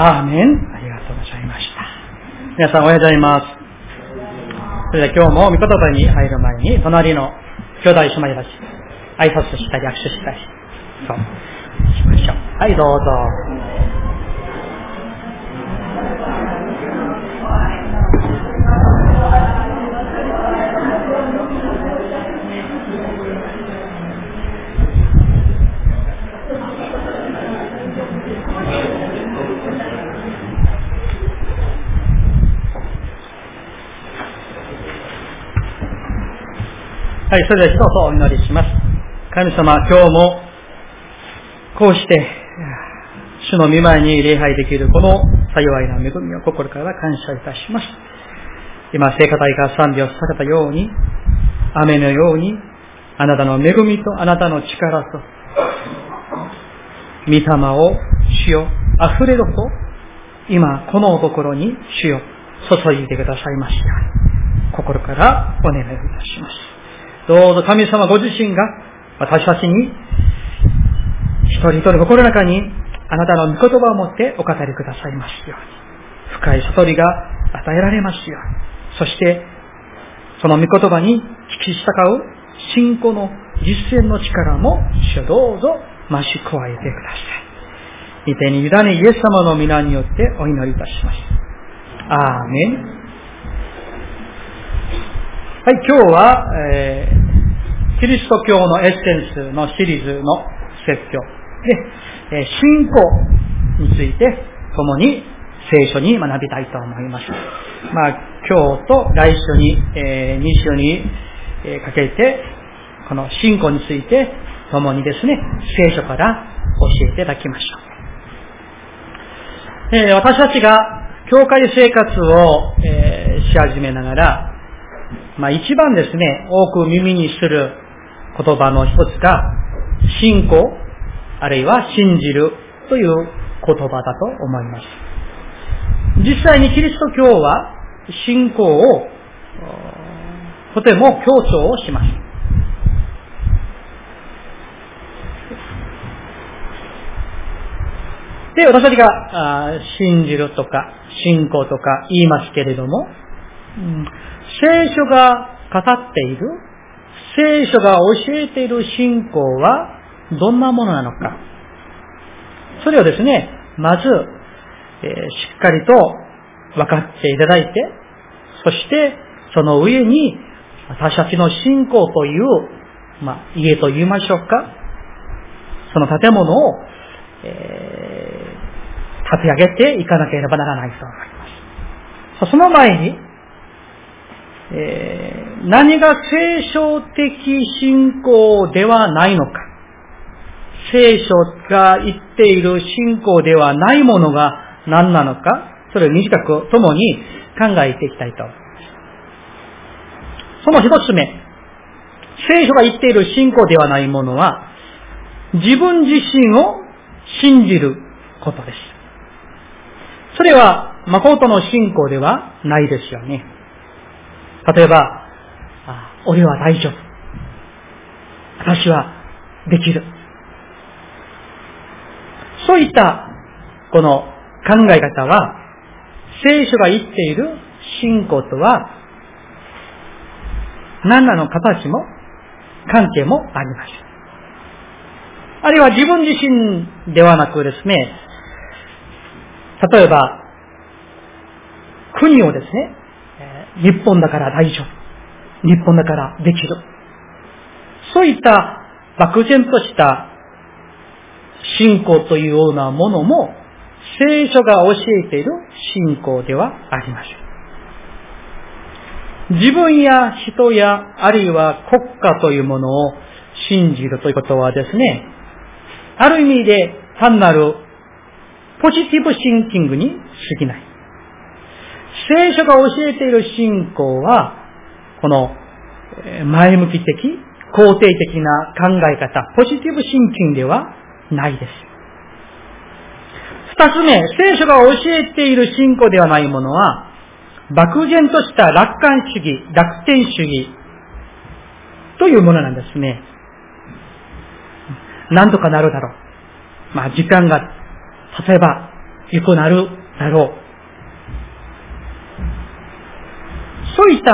アーメン。ありがとうございました。皆さんおはようございます。それでは今日も御言葉に入る前に、隣の兄弟姉妹たち、挨拶したり握手したり、そう、しましょう。はい、どうぞ。はい、それでは一つお祈りします。神様、今日も、こうして、主の御前に礼拝できるこの幸いな恵みを心から感謝いたします。今、聖歌隊が賛美を捧げたように、雨のように、あなたの恵みとあなたの力と、御霊を主よ、溢れると、今、このところに主よ、注いでくださいました。心からお願いいたします。どうぞ神様ご自身が私たちに一人一人心の中にあなたの御言葉を持ってお語りくださいますように深い悟りが与えられますようにそしてその御言葉に聞き従う信仰の実践の力も主どうぞ増し加えてください。御手に委ねイエス様の皆によってお祈りいたします。アーメン。はい、今日は、えー、キリスト教のエッセンスのシリーズの説教で、えー、信仰について共に聖書に学びたいと思います。まあ、今日と来週に、えー、2週に、えー、かけて、この信仰について共にですね、聖書から教えていただきました。えー、私たちが教会生活を、えー、し始めながら、まあ一番ですね、多く耳にする言葉の一つが、信仰、あるいは信じるという言葉だと思います。実際にキリスト教は信仰をとても強調をします。で、私たちが信じるとか信仰とか言いますけれども、うん聖書が語っている、聖書が教えている信仰はどんなものなのか。それをですね、まず、えー、しっかりと分かっていただいて、そしてその上に私たちの信仰という、まあ、家と言いましょうか、その建物を、えー、立て上げていかなければならないと思います。その前に、えー、何が聖書的信仰ではないのか。聖書が言っている信仰ではないものが何なのか、それを短く共に考えていきたいと。その一つ目、聖書が言っている信仰ではないものは、自分自身を信じることです。それは誠の信仰ではないですよね。例えば、俺は大丈夫。私はできる。そういった、この考え方は、聖書が言っている信仰とは、何らの形も関係もありません。あるいは自分自身ではなくですね、例えば、国をですね、日本だから大丈夫。日本だからできる。そういった漠然とした信仰というようなものも聖書が教えている信仰ではありません。自分や人やあるいは国家というものを信じるということはですね、ある意味で単なるポジティブシンキングに過ぎない。聖書が教えている信仰は、この前向き的、肯定的な考え方、ポジティブシンキングではないです。二つ目、聖書が教えている信仰ではないものは、漠然とした楽観主義、楽天主義というものなんですね。なんとかなるだろう。まあ時間が、例えば良くなるだろう。そういった、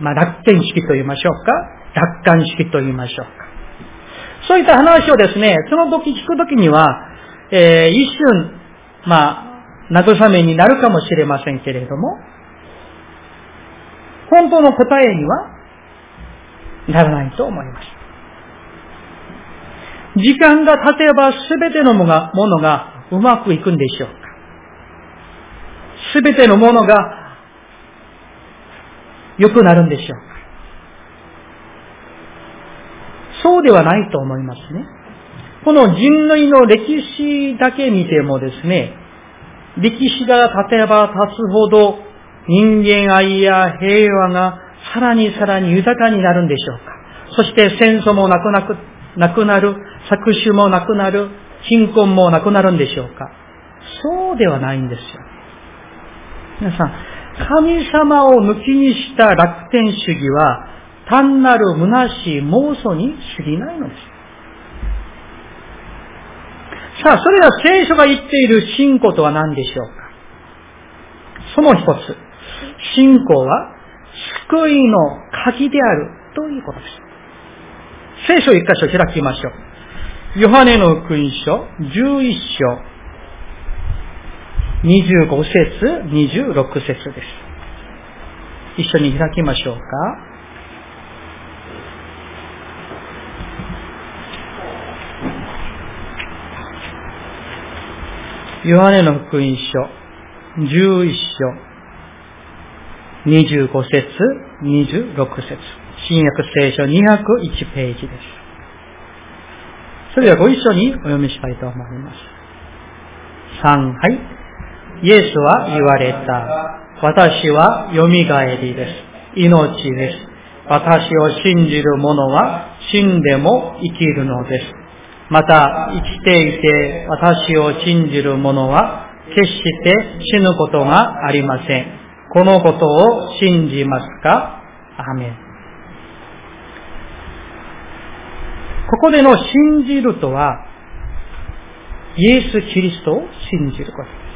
まあ、楽天式と言いましょうか、楽観式と言いましょうか。そういった話をですね、その時聞く時には、えー、一瞬、まあ、慰めになるかもしれませんけれども、本当の答えにはならないと思います。時間が経てば全てのものがうまくいくんでしょうか全てのものが良くなるんでしょうかそうではないと思いますね。この人類の歴史だけ見てもですね、歴史が経てば経つほど人間愛や平和がさらにさらに豊かになるんでしょうか。そして戦争もなくなくなくなる、搾取もなくなる、貧困もなくなるんでしょうか。そうではないんですよ。皆さん、神様を抜きにした楽天主義は単なる虚しい妄想に過ぎないのです。さあ、それが聖書が言っている信仰とは何でしょうか？その一つ、信仰は救いの鍵であるということです。聖書一箇所開きましょう。ヨハネの福音書11章25節、26節です。一緒に開きましょうか。ヨハネの福音書11章25節、26節。新約聖書201ページです。それではご一緒にお読みしたいと思います。3、はい。イエスは言われた。私は蘇りです。命です。私を信じる者は死んでも生きるのです。また、生きていて私を信じる者は決して死ぬことがありません。このことを信じますか？アメン。ここでの信じるとは、イエス・キリストを信じること。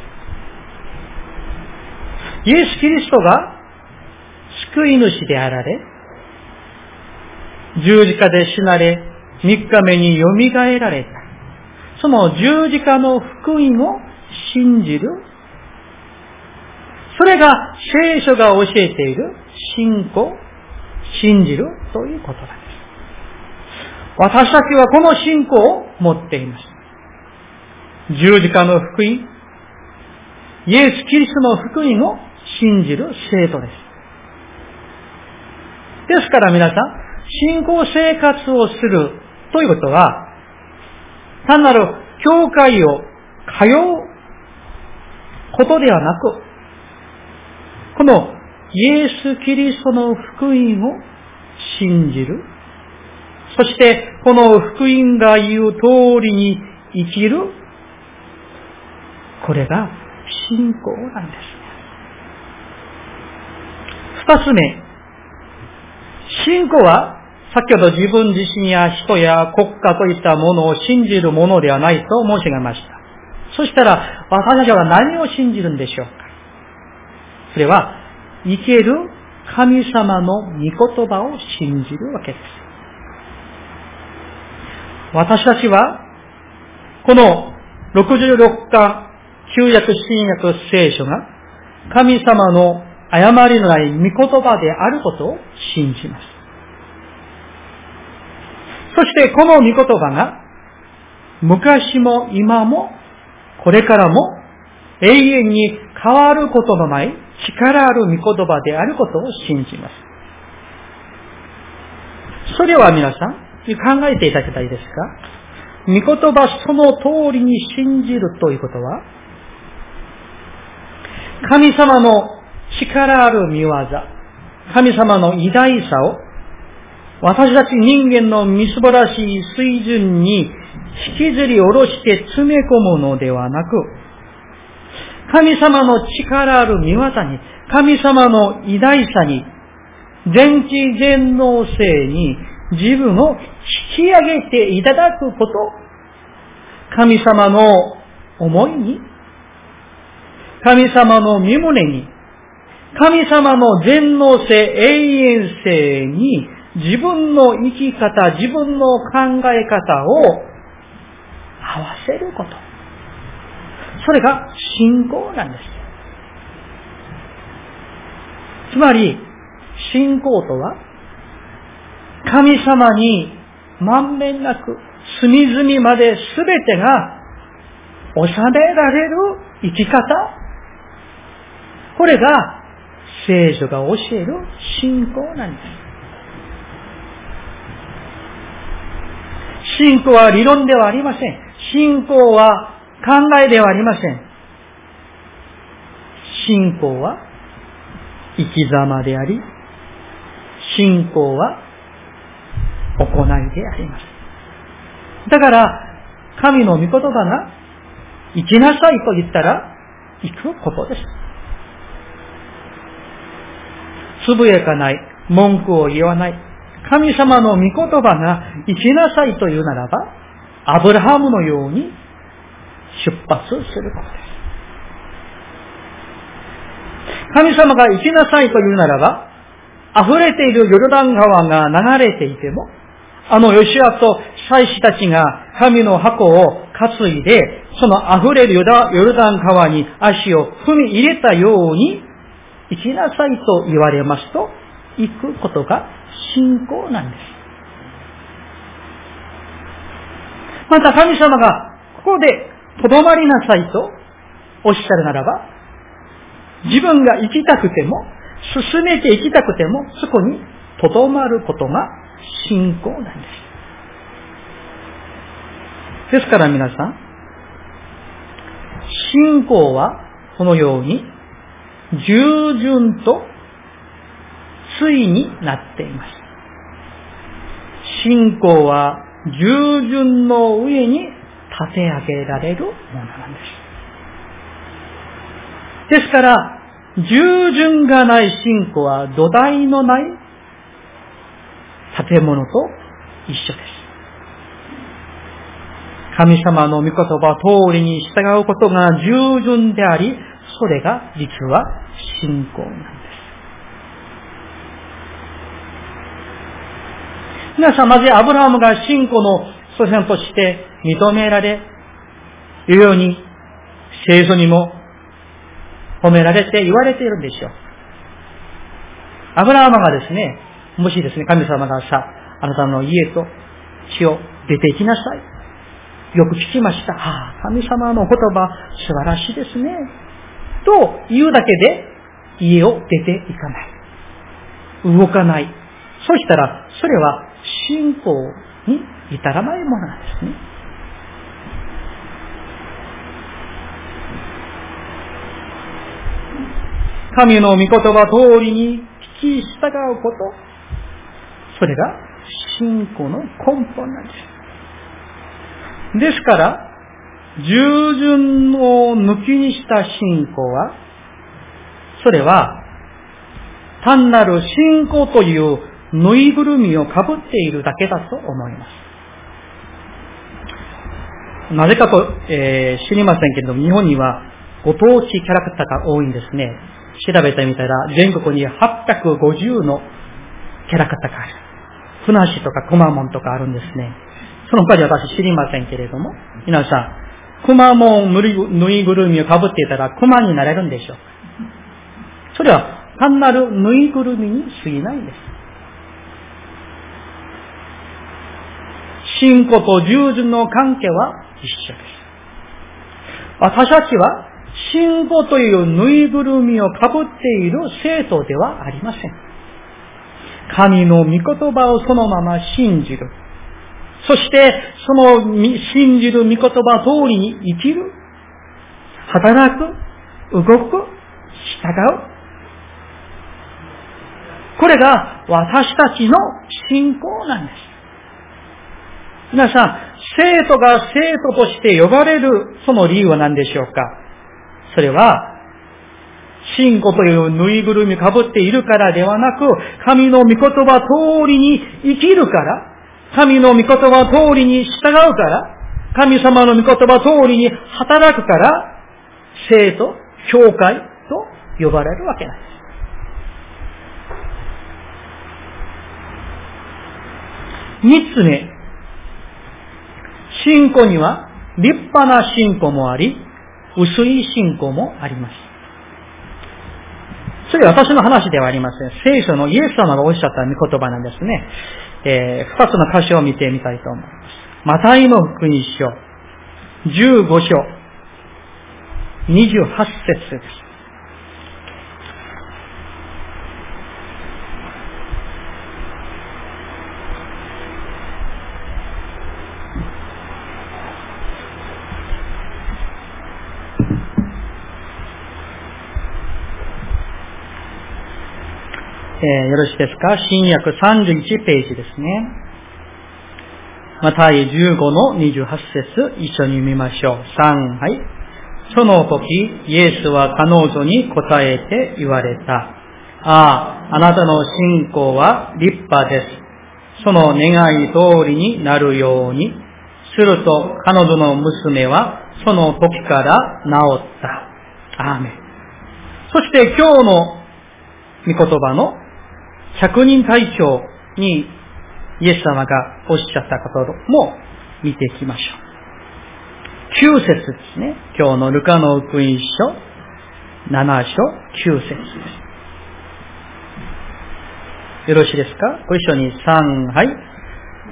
イエス・キリストが救い主であられ、十字架で死なれ、三日目に蘇られた。その十字架の福音を信じるそれが聖書が教えている信仰、信じるということなんです。私たちはこの信仰を持っています。十字架の福音、イエス・キリストの福音を信じる生徒です。ですから皆さん、信仰生活をするということは、単なる教会を通うことではなく、このイエス・キリストの福音を信じる。そして、この福音が言う通りに生きる。これが信仰なんです。二つ目。信仰は、先ほど自分自身や人や国家といったものを信じるものではないと申し上げました。そしたら、私たちは何を信じるんでしょうか？それは、生ける神様の御言葉を信じるわけです。私たちは、この66巻旧約新約聖書が神様の誤りのない御言葉であることを信じます。そしてこの御言葉が昔も今もこれからも永遠に変わることのない力ある御言葉であることを信じます。それは皆さん、考えていただきたいですか？御言葉その通りに信じるということは、神様の力ある見業、神様の偉大さを私たち人間のみすぼらしい水準に引きずり下ろして詰め込むのではなく、神様の力ある見業に、神様の偉大さに、全知全能性に自分を引き上げていただくこと、神様の思いに神様の身胸に、神様の全能性、永遠性に自分の生き方、自分の考え方を合わせること。それが信仰なんです。つまり、信仰とは、神様に満面なく、隅々まで全てが収められる生き方。これが聖書が教える信仰なんです。信仰は理論ではありません。信仰は考えではありません。信仰は生き様であり、信仰は行いであります。だから、神の御言葉が、生きなさいと言ったら、行くことです。つぶやかない、文句を言わない、神様の御言葉が生きなさいと言うならば、アブラハムのように出発することです。神様が生きなさいと言うならば、溢れているヨルダン川が流れていても、あのヨシアと祭司たちが神の箱を担いで、その溢れるヨルダン川に足を踏み入れたように、行きなさいと言われますと、行くことが信仰なんです。また神様がここでとどまりなさいとおっしゃるならば、自分が行きたくても、進めて行きたくても、そこにとどまることが信仰なんです。ですから皆さん、信仰はこのように従順と対になっています。信仰は従順の上に立て上げられるものなんです。ですから、従順がない信仰は土台のない建物と一緒です。神様の御言葉通りに従うことが従順であり、それが実は信仰なんです。皆さん、まずアブラハムが信仰の祖先として認められ、いうように、聖書にも褒められて言われているんでしょう。アブラハムがですね、もしですね、神様がさ、あなたの家と地を出て行きなさい。よく聞きました。ああ、神様の言葉素晴らしいですね。と言うだけで家を出ていかない。動かない。そしたら、それは信仰に至らないものなんですね。神の御言葉通りに聞き従うこと、それが信仰の根本なんです。ですから、従順を抜きにした信仰は、それは、単なる信仰というぬいぐるみをかぶっているだけだと思います。なぜかと、えー、知りませんけれども、日本にはご当地キャラクターが多いんですね。調べてみたら、全国に850のキャラクターがある。船市とか熊門とかあるんですね。その他に私知りませんけれども、皆さん、熊もぬいぐるみをかぶっていたら熊になれるんでしょうかそれは単なるぬいぐるみに過ぎないんです。信仰と従順の関係は一緒です。私たちは信仰というぬいぐるみをかぶっている生徒ではありません。神の御言葉をそのまま信じる。そして、その信じる御言葉通りに生きる。働く。動く。従う。これが私たちの信仰なんです。皆さん、生徒が生徒として呼ばれるその理由は何でしょうか？それは、信仰というぬいぐるみかぶっているからではなく、神の御言葉通りに生きるから、神の御言葉通りに従うから、神様の御言葉通りに働くから、生と教会と呼ばれるわけなんです。三つ目、信仰には立派な信仰もあり、薄い信仰もあります。それは私の話ではありません。聖書のイエス様がおっしゃった御言葉なんですね。えー、二つの箇所を見てみたいと思います。マタイの福音書、十五章、二十八節です。えー、よろしいですか？新約31ページですね。また、15の28節一緒に見ましょう。3、はい。その時、イエスは彼女に答えて言われた。ああ、あなたの信仰は立派です。その願い通りになるように。すると、彼女の娘はその時から治った。アーメン。そして今日の御言葉の百人隊長にイエス様がおっしゃったことも見ていきましょう。9節ですね。今日のルカの福音書、7章9節です。よろしいですか？ご一緒に3、はい。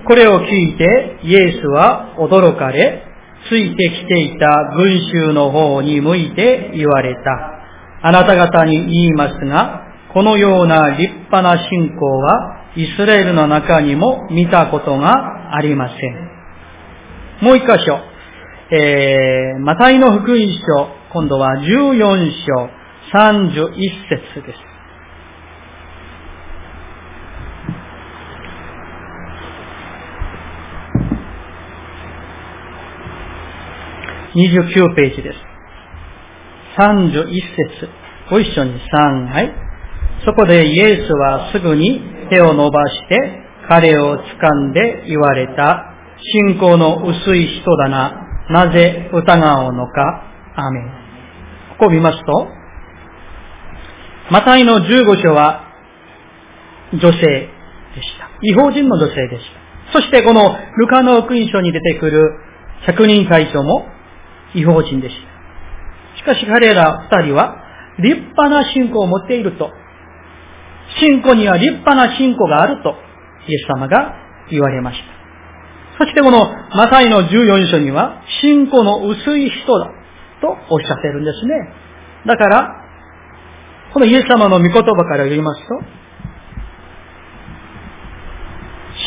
これを聞いて、イエスは驚かれ、ついてきていた群衆の方に向いて言われた。あなた方に言いますが、このような立派な信仰はイスラエルの中にも見たことがありません。もう一箇所。えー、マタイの福音書、今度は14章31節です。29ページです。31節。ご一緒に3、はい。そこでイエスはすぐに手を伸ばして彼を掴んで言われた。信仰の薄い人だな。なぜ疑うのか。アメン。ここを見ますと、マタイの15章は女性でした。違法人の女性でした。そしてこのルカの福音書に出てくる百人会長も違法人でした。しかし彼ら二人は立派な信仰を持っていると信仰には立派な信仰があると、イエス様が言われました。そしてこのマタイの14章には、信仰の薄い人だとおっしゃってるんですね。だから、このイエス様の御言葉から言いますと、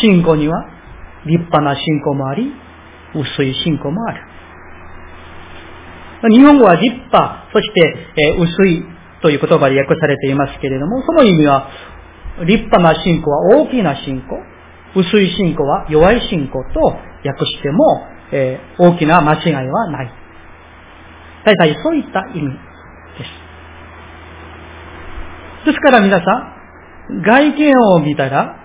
信仰には立派な信仰もあり、薄い信仰もある。日本語は立派、そして、え薄いという言葉で訳されていますけれども、その意味は、立派な信仰は大きな信仰、薄い信仰は弱い信仰と訳しても、えー、大きな間違いはない。大体そういった意味です。ですから皆さん、外見を見たら、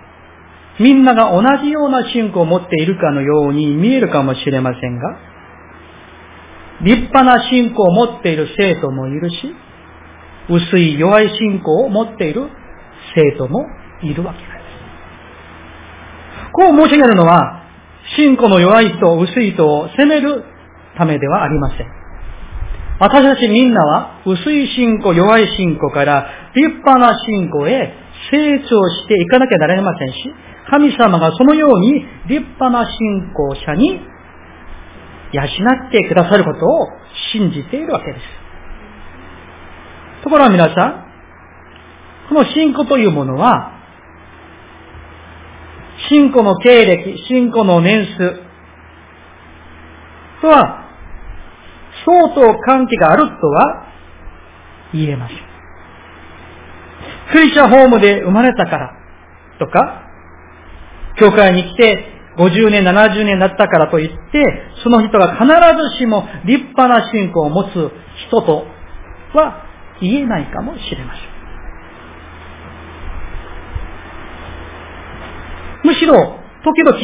みんなが同じような信仰を持っているかのように見えるかもしれませんが、立派な信仰を持っている生徒もいるし、薄い弱い信仰を持っている生徒もいるわけです。こう申し上げるのは、信仰の弱い人、薄い人を責めるためではありません。私たちみんなは薄い信仰、弱い信仰から立派な信仰へ成長していかなきゃなれませんし、神様がそのように立派な信仰者に養ってくださることを信じているわけです。ところが皆さん、この信仰というものは、信仰の経歴、信仰の年数とは、相当関係があるとは言えません。クリスチャホームで生まれたからとか、教会に来て50年、70年だったからといって、その人が必ずしも立派な信仰を持つ人とは言えないかもしれません。むしろ、時々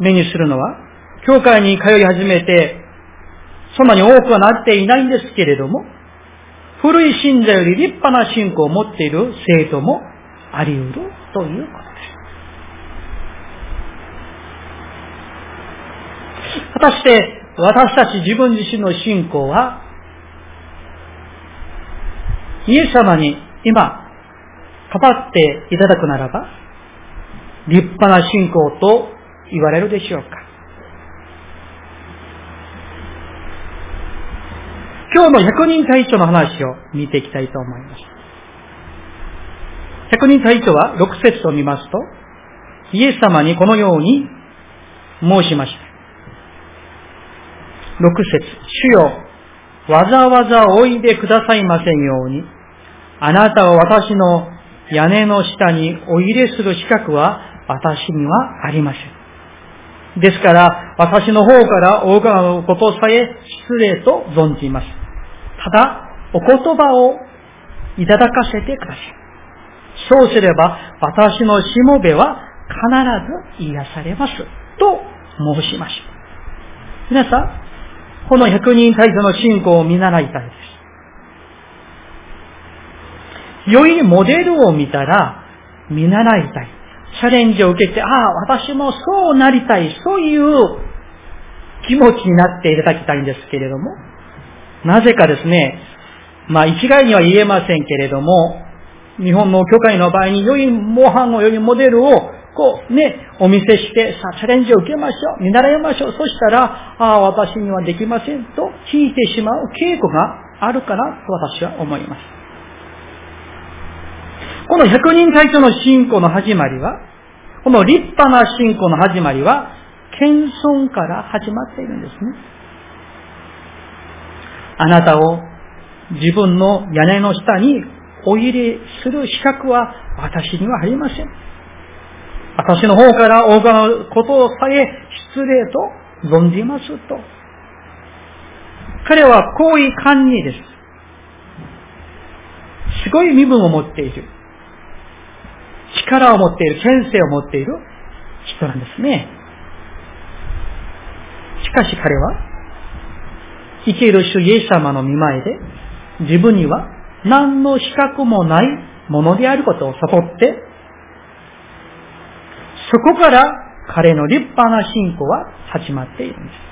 目にするのは、教会に通い始めて、そんなに多くはなっていないんですけれども、古い信者より立派な信仰を持っている生徒もあり得るということです。果たして私たち自分自身の信仰はイエス様に今語っていただくならば立派な信仰と言われるでしょうか今日の百人隊長の話を見ていきたいと思います。百人隊長は6節を見ますと、イエス様にこのように申しました。6節主よ、わざわざおいでくださいませんように、あなたは私の屋根の下にお入れする資格は私にはありません。ですから、私の方からお伺うことさえ失礼と存じます。ただ、お言葉をいただかせてください。そうすれば、私のしもべは必ず癒されます。と申しました。皆さん、この百人体制の信仰を見習いたいです。良いモデルを見たら、見習いたい。チャレンジを受けて、ああ、私もそうなりたい。そういう気持ちになっていただきたいんですけれども、なぜかですね、まあ一概には言えませんけれども、日本の教会の場合に良い模範を良いモデルをこうね、お見せして、さあチャレンジを受けましょう。見習いましょう。そしたら、ああ、私にはできませんと聞いてしまう傾向があるかなと私は思います。この百人隊長の信仰の始まりは、この立派な信仰の始まりは、謙遜から始まっているんですね。あなたを自分の屋根の下にお入れする資格は私にはありません。私の方から多くのことをさえ失礼と存じますと。彼は好意管理です。すごい身分を持っている。力を持っている、先生を持っている人なんですね。しかし彼は生きる主イエス様の見前で、自分には何の資格もないものであることを悟って、そこから彼の立派な信仰は始まっているんです。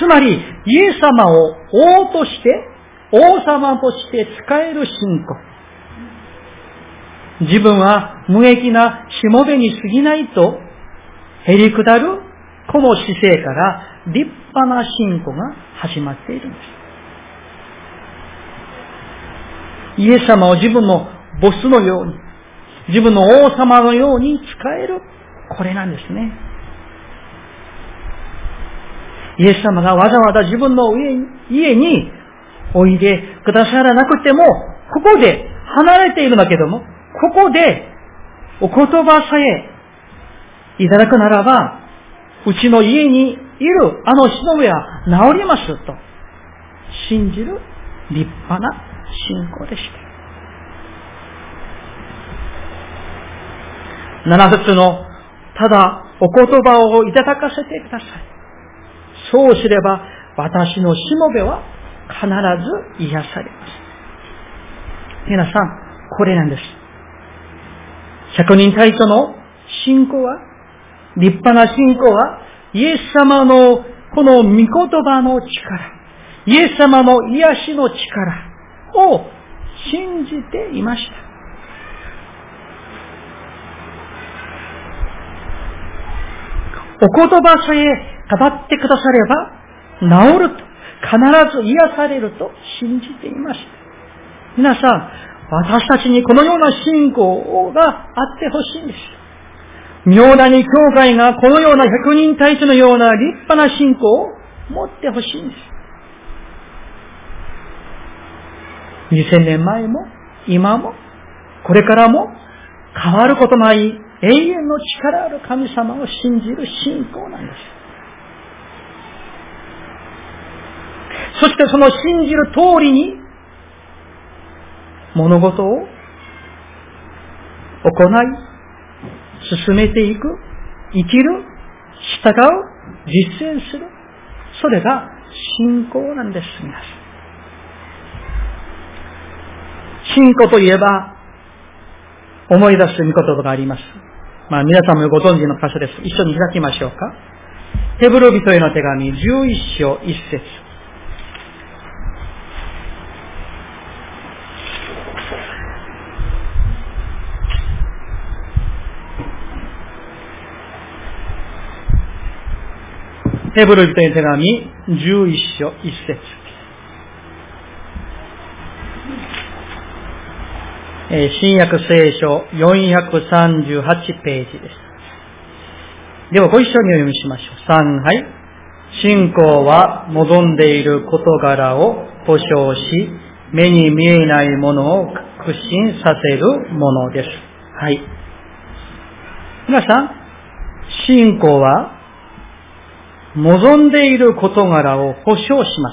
つまり、イエス様を王として、王様として使える信仰。自分は無益なしもべに過ぎないと、へりくだるこの姿勢から立派な信仰が始まっているんです。イエス様を自分のボスのように、自分の王様のように使える。これなんですね。イエス様がわざわざ自分の家においでくださらなくても、ここで離れているんだけども、ここでお言葉さえいただくならば、うちの家にいるあの忍びは治りますと信じる立派な信仰でした。七節のただお言葉をいただかせてください。そうすれば私のしもべは必ず癒されます。皆さん、これなんです。百人隊長の信仰は？立派な信仰は、イエス様のこの御言葉の力、イエス様の癒しの力を信じていました。お言葉さえ語ってくだされば治ると、必ず癒されると信じていました。皆さん、私たちにこのような信仰があってほしいんです。妙なに教会がこのような百人隊長のような立派な信仰を持ってほしいんです。2000年前も、今も、これからも変わることない永遠の力ある神様を信じる信仰なんです。そしてその信じる通りに物事を行い、進めていく、生きる、従う、実践する。それが信仰なんです、皆さん。信仰といえば、思い出す御言葉があります。まあ皆さんもご存知の箇所です。一緒に開きましょうか。ヘブル人への手紙11章1節ヘブル人への手紙11章1節新約聖書438ページです。ではご一緒にお読みしましょう。3、はい。信仰は望んでいる事柄を保証し、目に見えないものを確信させるものです。はい。皆さん、信仰は望んでいる事柄を保証しま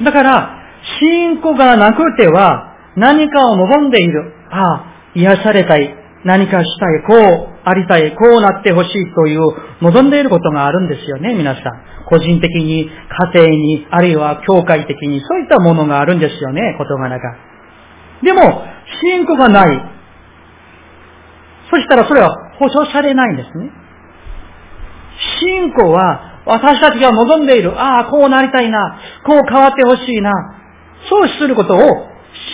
す。だから、信仰がなくては何かを望んでいる。ああ、癒されたい。何かしたい。こうありたい。こうなってほしいという望んでいることがあるんですよね、皆さん。個人的に、家庭に、あるいは教会的に、そういったものがあるんですよね、事柄が。でも、信仰がない。そしたらそれは保証されないんですね。信仰は私たちが望んでいる、ああ、こうなりたいな、こう変わってほしいな、そうすることを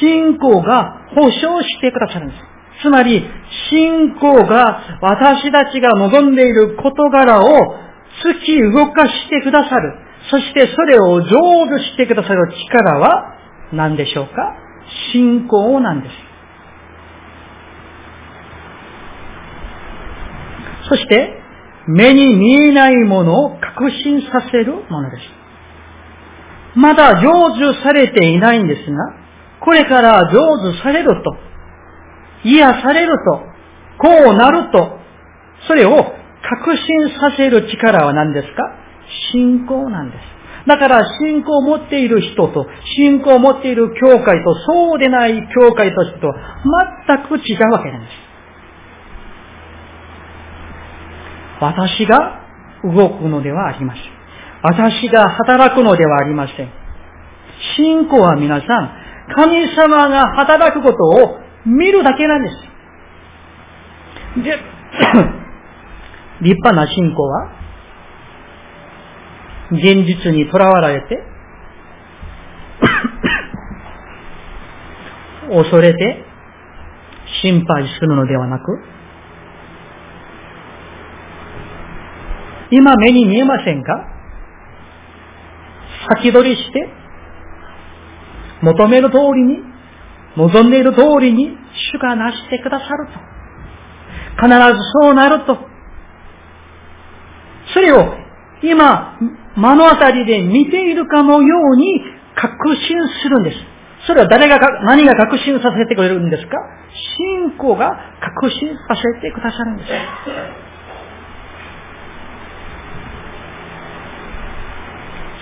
信仰が保証してくださるんです。つまり、信仰が私たちが望んでいる事柄を突き動かしてくださる。そしてそれを成就してくださる力は何でしょうか？信仰なんです。そして、目に見えないものを確信させるものです。まだ成就されていないんですが、これから成就されると、癒されると、こうなると、それを確信させる力は何ですか？信仰なんです。だから信仰を持っている人と、信仰を持っている教会と、そうでない教会としてと、全く違うわけなんです。私が動くのではありません。私が働くのではありません。信仰は皆さん、神様が働くことを見るだけなんです。で、立派な信仰は、現実にとらわれて、恐れて、心配するのではなく、今目に見えませんか？先取りして、求める通りに、望んでいる通りに主がなしてくださると。必ずそうなると。それを今、目の当たりで見ているかのように確信するんです。それは誰が、何が確信させてくれるんですか？信仰が確信させてくださるんです。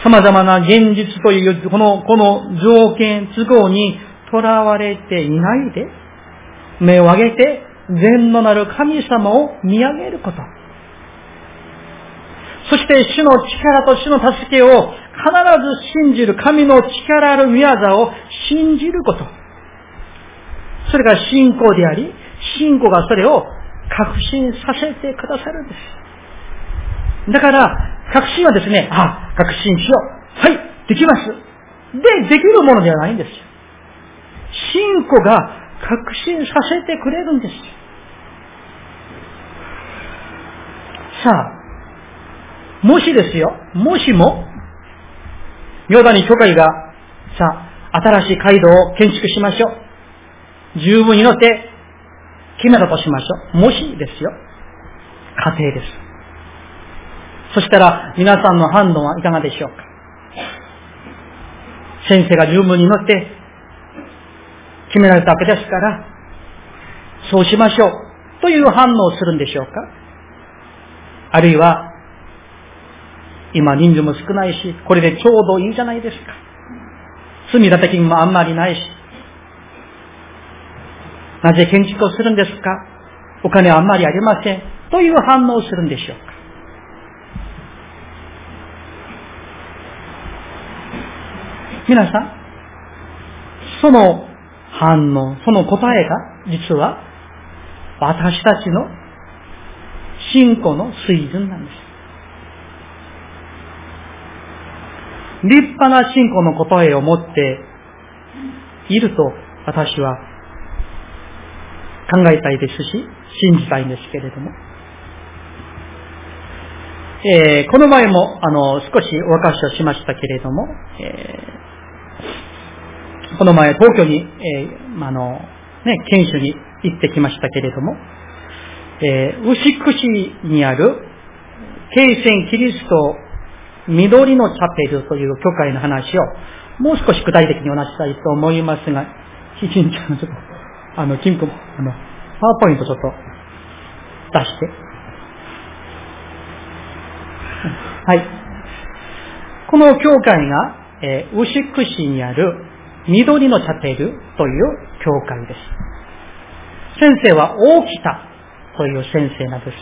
様々な現実という、この、この条件、都合にとらわれていないで、目を上げて、善のなる神様を見上げること。そして主の力と主の助けを必ず信じる神の力ある宮沢を信じること。それが信仰であり、信仰がそれを確信させてくださるんです。だから、確信はですね、あ、確信しよう。はい、できます。で、できるものではないんですよ。信仰が確信させてくれるんですよ。さあ、もしですよ、もしも、妙だに教会が、さあ、新しい街道を建築しましょう。十分に乗って決めたとしましょう。もしですよ、家庭です。そしたら皆さんの反応はいかがでしょうか？先生が十分に乗って決められたわけですから、そうしましょうという反応をするんでしょうか？あるいは、今人数も少ないし、これでちょうどいいじゃないですか？積立て金もあんまりないし、なぜ建築をするんですか？お金はあんまりありません。という反応をするんでしょうか？皆さん、その反応、その答えが実は私たちの信仰の水準なんです。立派な信仰の答えを持っていると私は考えたいですし、信じたいんですけれども。えー、この前も、あの、少しお明かしをしましたけれども、え、この前東京に、えー、あの、ね、研修に行ってきましたけれども、えー、牛久市にある、慶戦キリスト緑のチャペルという教会の話を、もう少し具体的にお話したいと思いますが、ひちんちゃんのちょっと、あの、金庫、あの、パワーポイントちょっと出して。はい。この教会が、えー、牛久市にある緑のチャペルという教会です。先生は大北という先生なんですが、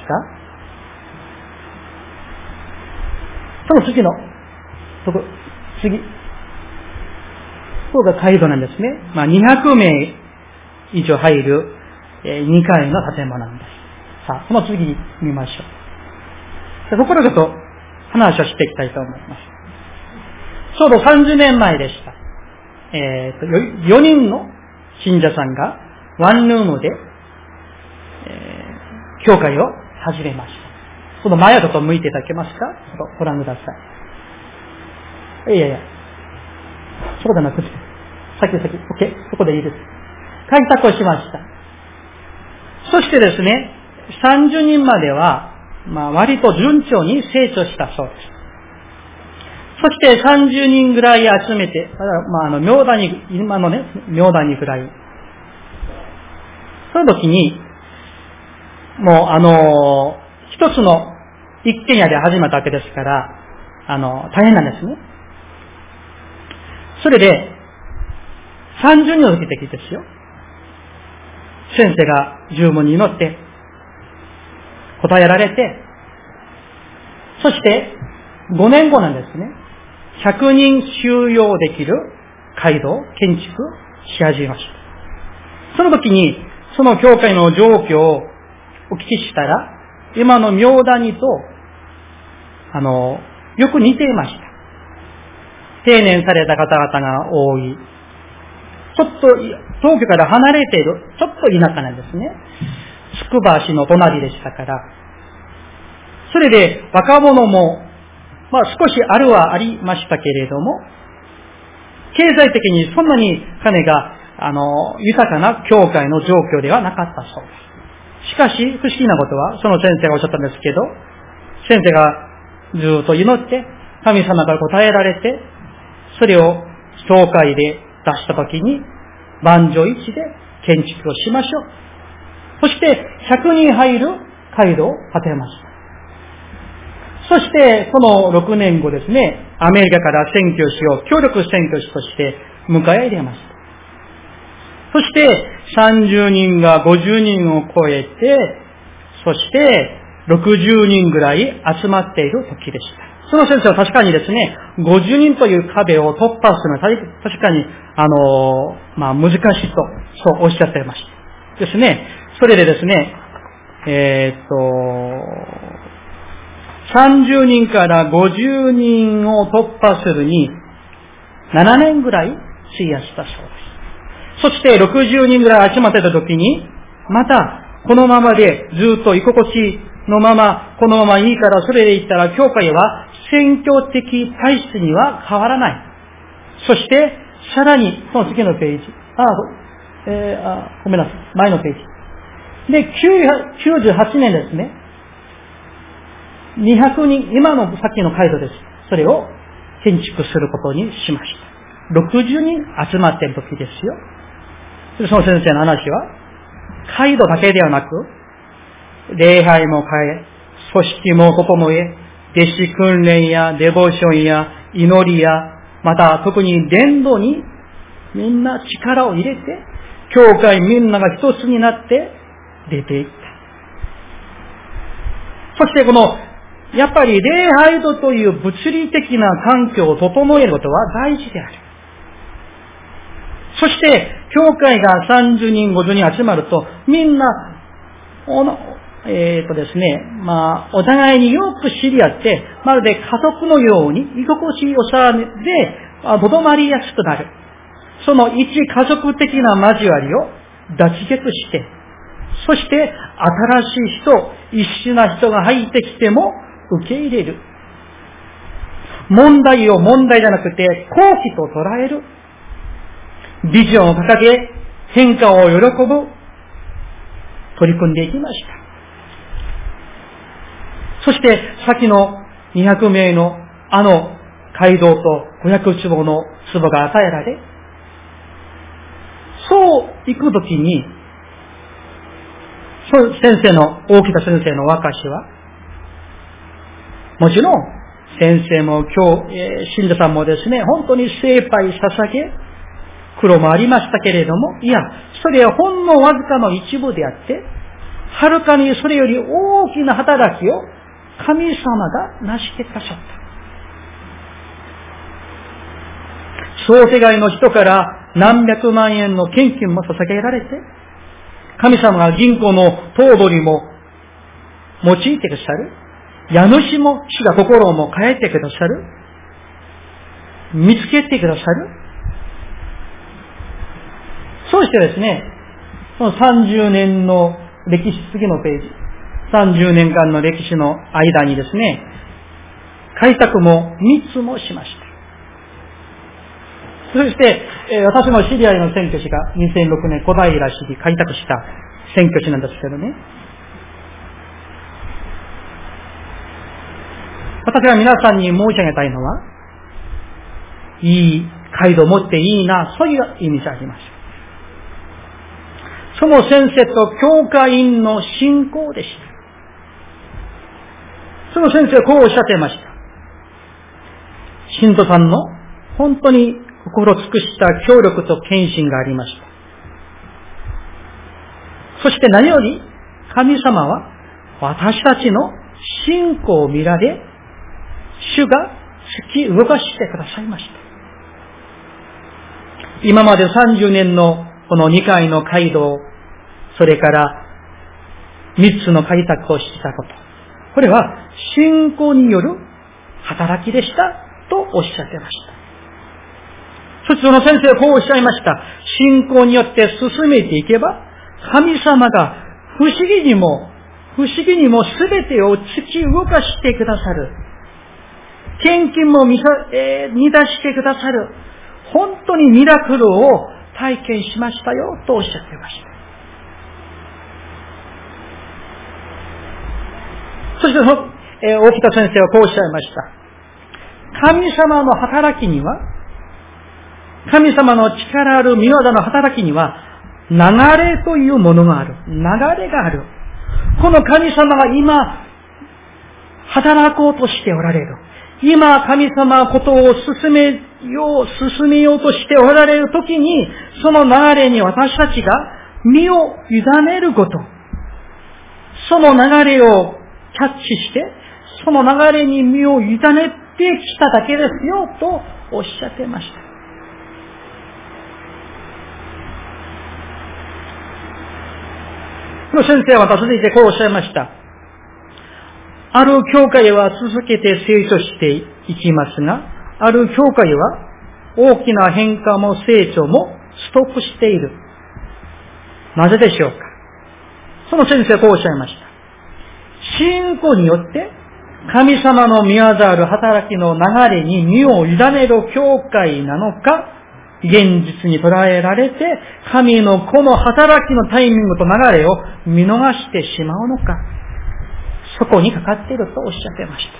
その次の、そこ、次。ここが街道なんですね。まあ、200名以上入る、えー、2階の建物なんです。さあ、その次見ましょう。ここからちょっと話をしていきたいと思います。ちょうど30年前でした。え、ー、と、4人の信者さんがワンルームで、えー、教会を始めました。その前をちょっと向いていただけますかちょっとご覧ください。いやいや。そうじゃなくて、先先、OK、そこでいいです。開拓をしました。そしてですね、30人までは、まあ割と順調に成長したそうです。そして30人ぐらい集めて、まああの、妙だに、今のね、妙だにぐらい。その時に、もうあの、一つの一軒家で始まったわけですから、あの、大変なんですね。それで、30人を受けてきですよ。先生が十分に祈って、答えられて、そして、5年後なんですね。100人収容できる街道、建築し始めました。その時に、その教会の状況をお聞きしたら、今の妙谷とあの、よく似ていました。定年された方々が多い。ちょっと、東京から離れている、ちょっと田舎なんですね。つくば市の隣でしたから。それで、若者も、まあ少しあるはありましたけれども、経済的にそんなに金が、あの、豊かな教会の状況ではなかったそうです。しかし、不思議なことは、その先生がおっしゃったんですけど、先生がずっと祈って、神様から答えられて、それを教会で出したときに、万丈一で建築をしましょう。そして、100人入る街道を建てました。そして、その6年後ですね、アメリカから選挙師を協力選挙師として迎え入れました。そして、30人が50人を超えて、そして、60人ぐらい集まっている時でした。その先生は確かにですね、50人という壁を突破するのは確かに、あの、まあ、難しいと、そうおっしゃっていました。ですね、それでですね、えー、っと、30人から50人を突破するに、7年ぐらい費やしたそうです。そして60人ぐらい集まってた時に、また、このままでずっと居心地のまま、このままいいからそれで言ったら、教会は選挙的体質には変わらない。そして、さらに、その次のページ。あ、えー、あごめんなさい。前のページ。で、98年ですね。200人、今のさっきの回路です。それを建築することにしました。60人集まっている時ですよ。その先生の話は、街道だけではなく、礼拝も変え、組織も整え、弟子訓練やデボーションや祈りや、また特に伝道にみんな力を入れて、教会みんなが一つになって出ていった。そしてこの、やっぱり礼拝度という物理的な環境を整えることは大事である。そして、教会が30人、50人集まると、みんな、おの、えっ、ー、とですね、まあ、お互いによく知り合って、まるで家族のように、居心地よさで、とどまりやすくなる。その一家族的な交わりを脱却して、そして新しい人、一緒な人が入ってきても受け入れる。問題を問題じゃなくて、好機と捉える。ビジョンを掲げ、変化を喜ぶ。取り組んでいきました。そして、先の200名のあの街道と500坪の壺が与えられ、そう行くときに、先生の、大木田先生の若しは、もちろん、先生も今日、えー、信者さんもですね、本当に精一杯捧げ、苦労もありましたけれども、いや、それはほんのわずかの一部であって、はるかにそれより大きな働きを神様が成してくださった。総手外の人から何百万円の献金も捧げられて、神様が銀行の頭取も用いてくださる。家主も主が心をも変えてくださる？見つけてくださる？そうしてですね、その30年の歴史、次のページ。30年間の歴史の間にですね、開拓も3つもしました。そして、え、私の知り合いの選挙師が2006年小平市に開拓した選挙師なんですけどね。私が皆さんに申し上げたいのは、いい街道を持っていいな、そういう意味じゃありました。その先生と教会員の信仰でした。その先生はこうおっしゃっていました。信徒さんの本当に心尽くした協力と献身がありました。そして何より神様は私たちの信仰を見られ、主が突き動かしてくださいました。今まで30年のこの2回の街道、それから3つの開拓をしてたこと。これは信仰による働きでしたとおっしゃってました。そしてその先生はこうおっしゃいました。信仰によって進めていけば、神様が不思議にも、不思議にも全てを突き動かしてくださる。献金も満た,、えー、満たしてくださる。本当にミラクルを体験しましたよとおっしゃってました。そしてその、えー、大北先生はこうおっしゃいました。神様の働きには、神様の力ある御業の働きには、流れというものがある。流れがある。この神様が今、働こうとしておられる。今、神様ことを進めよう、進めようとしておられるときに、その流れに私たちが身を委ねること。その流れをキャッチして、その流れに身を委ねてきただけですよ、とおっしゃってました。の先生は続いてこうおっしゃいました。ある教会は続けて成長していきますが、ある教会は大きな変化も成長もストップしている。なぜでしょうか？その先生はこうおっしゃいました。信仰によって神様の見業ある働きの流れに身を委ねる教会なのか、現実に捉えられて、神のこの働きのタイミングと流れを見逃してしまうのか、そこにかかっているとおっしゃってました。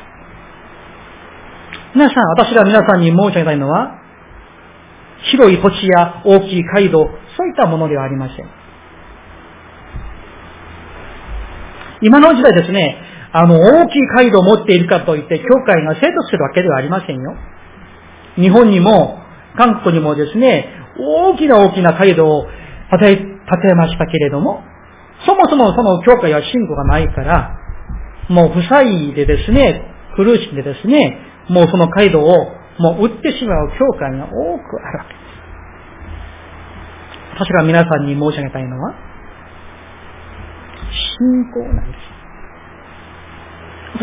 皆さん、私が皆さんに申し上げたいのは、広い土地や大きい街道、そういったものではありません。今の時代ですね、あの、大きい街道を持っているかといって、教会が生徒するわけではありませんよ。日本にも韓国にもですね、大きな大きな街道を建て、建てましたけれども、そもそもその教会は信仰がないから、もう不採でですね、苦しんでですね、もうその街道をもう売ってしまう教会が多くあるわけです。私が皆さんに申し上げたいのは、信仰なんです。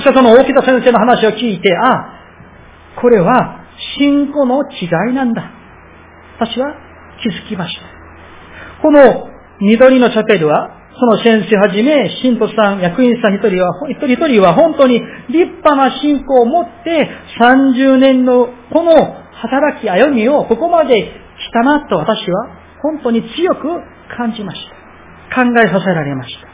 私はその大木田先生の話を聞いて、あ、これは信仰の違いなんだ。私は気づきました。この緑のチャペルは、その先生はじめ、信徒さん、役員さん一人は、一人一人は本当に立派な信仰を持って30年のこの働き、歩みをここまでしたなと私は本当に強く感じました。考えさせられました。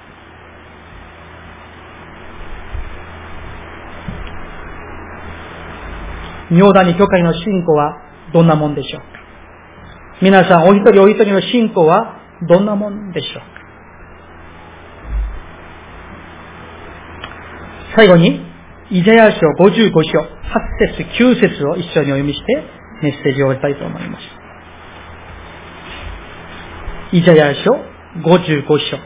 妙谷教会の信仰はどんなもんでしょうか皆さんお一人お一人の信仰はどんなもんでしょうか最後に、イザヤ書55章、8節9節を一緒にお読みしてメッセージを終えたいと思います。イザヤ書55章、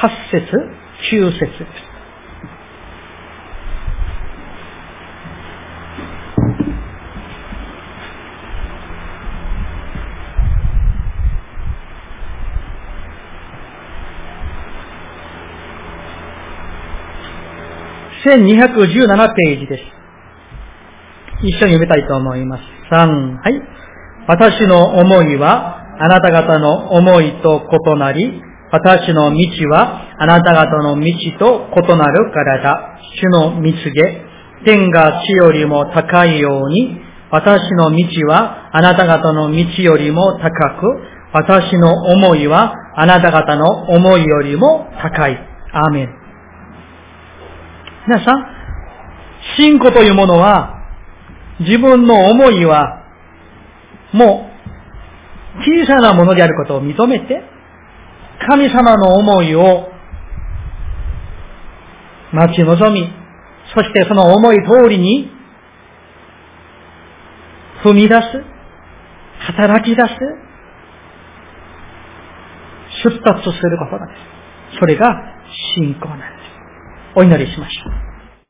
8節9節です。1217ページです。一緒に読みたいと思います。3、はい。私の思いは、あなた方の思いと異なり、私の道は、あなた方の道と異なるからだ。主の蜜げ、天が地よりも高いように、私の道は、あなた方の道よりも高く、私の思いは、あなた方の思いよりも高い。アーメン。皆さん、信仰というものは、自分の思いは、もう、小さなものであることを認めて、神様の思いを待ち望み、そしてその思い通りに踏み出す、働き出す、出発することなんです。それが信仰なんです。お祈りしましょう。